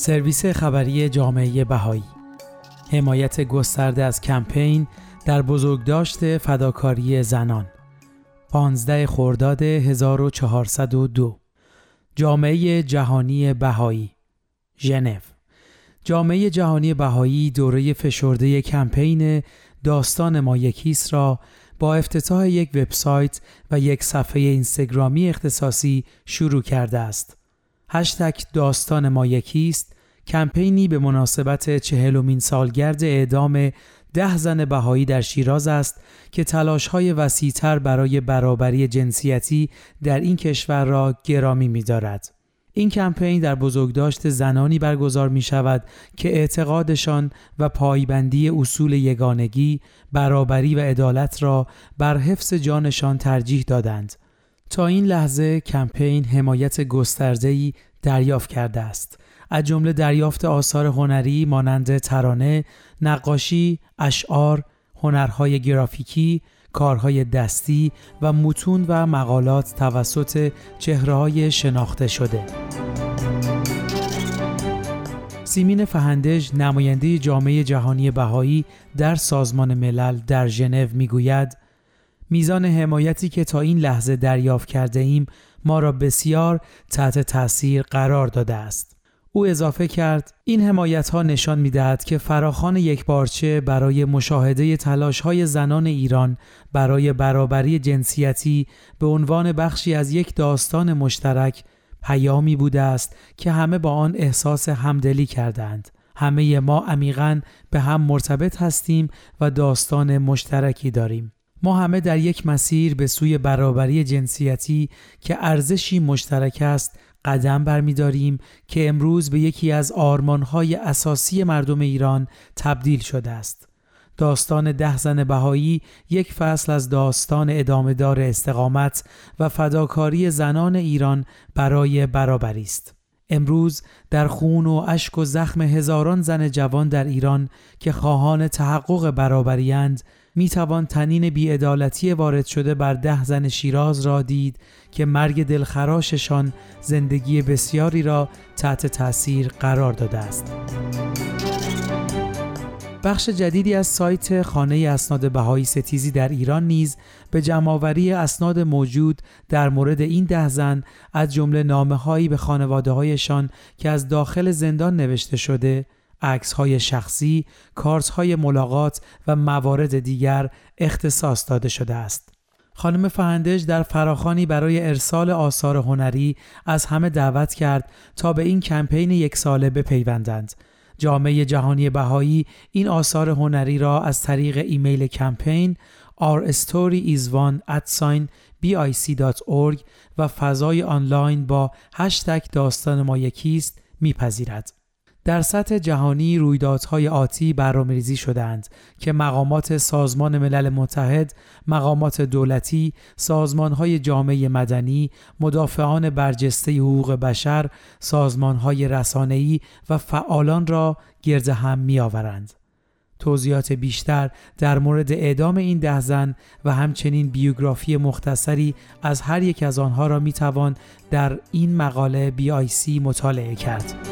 سرویس خبری جامعه بهایی. حمایت گسترده از کمپین در بزرگداشت فداکاری زنان. 15 خرداد 1402 جامعه جهانی بهایی. ژنو. جامعه جهانی بهایی دوره فشرده کمپین داستان ما یکیست را با افتتاح یک وبسایت و یک صفحه اینستاگرامی اختصاصی شروع کرده است. هشتگ داستان ما یکیست کمپینی به مناسبت چهلمین سالگرد اعدام ده زن بهایی در شیراز است که تلاش های وسیعتر برای برابری جنسیتی در این کشور را گرامی می دارد. این کمپین در بزرگداشت زنانی برگزار می شود که اعتقادشان و پایبندی اصول یگانگی، برابری و عدالت را بر حفظ جانشان ترجیح دادند. تا این لحظه کمپین حمایت گسترده‌ای دریافت کرده است. از جمله دریافت آثار هنری مانند ترانه، نقاشی، اشعار، هنرهای گرافیکی، کارهای دستی و متون و مقالات توسط چهرههای شناخته شده. سیمین فهندج نماینده جامعه جهانی بهایی در سازمان ملل در ژنو می‌گوید میزان حمایتی که تا این لحظه دریافت کرده ایم ما را بسیار تحت تاثیر قرار داده است. او اضافه کرد این حمایت ها نشان می دهد که فراخان یک بارچه برای مشاهده تلاش های زنان ایران برای برابری جنسیتی به عنوان بخشی از یک داستان مشترک پیامی بوده است که همه با آن احساس همدلی کردند. همه ما عمیقا به هم مرتبط هستیم و داستان مشترکی داریم. ما همه در یک مسیر به سوی برابری جنسیتی که ارزشی مشترک است قدم برمیداریم که امروز به یکی از آرمانهای اساسی مردم ایران تبدیل شده است. داستان ده زن بهایی یک فصل از داستان ادامهدار استقامت و فداکاری زنان ایران برای برابری است. امروز در خون و اشک و زخم هزاران زن جوان در ایران که خواهان تحقق برابریند می توان تنین بیعدالتی وارد شده بر ده زن شیراز را دید که مرگ دلخراششان زندگی بسیاری را تحت تاثیر قرار داده است. بخش جدیدی از سایت خانه اسناد بهایی ستیزی در ایران نیز به جمعآوری اسناد موجود در مورد این ده زن از جمله نامه هایی به خانواده هایشان که از داخل زندان نوشته شده عکس های شخصی، کارت های ملاقات و موارد دیگر اختصاص داده شده است. خانم فهندج در فراخانی برای ارسال آثار هنری از همه دعوت کرد تا به این کمپین یک ساله بپیوندند. جامعه جهانی بهایی این آثار هنری را از طریق ایمیل کمپین our story is one at sign bic.org و فضای آنلاین با هشتگ داستان ما یکیست میپذیرد. در سطح جهانی رویدادهای آتی برنامه‌ریزی شدند که مقامات سازمان ملل متحد، مقامات دولتی، سازمانهای جامعه مدنی، مدافعان برجسته حقوق بشر، سازمانهای رسانه‌ای و فعالان را گرد هم می‌آورند. توضیحات بیشتر در مورد اعدام این ده زن و همچنین بیوگرافی مختصری از هر یک از آنها را می توان در این مقاله BIC مطالعه کرد.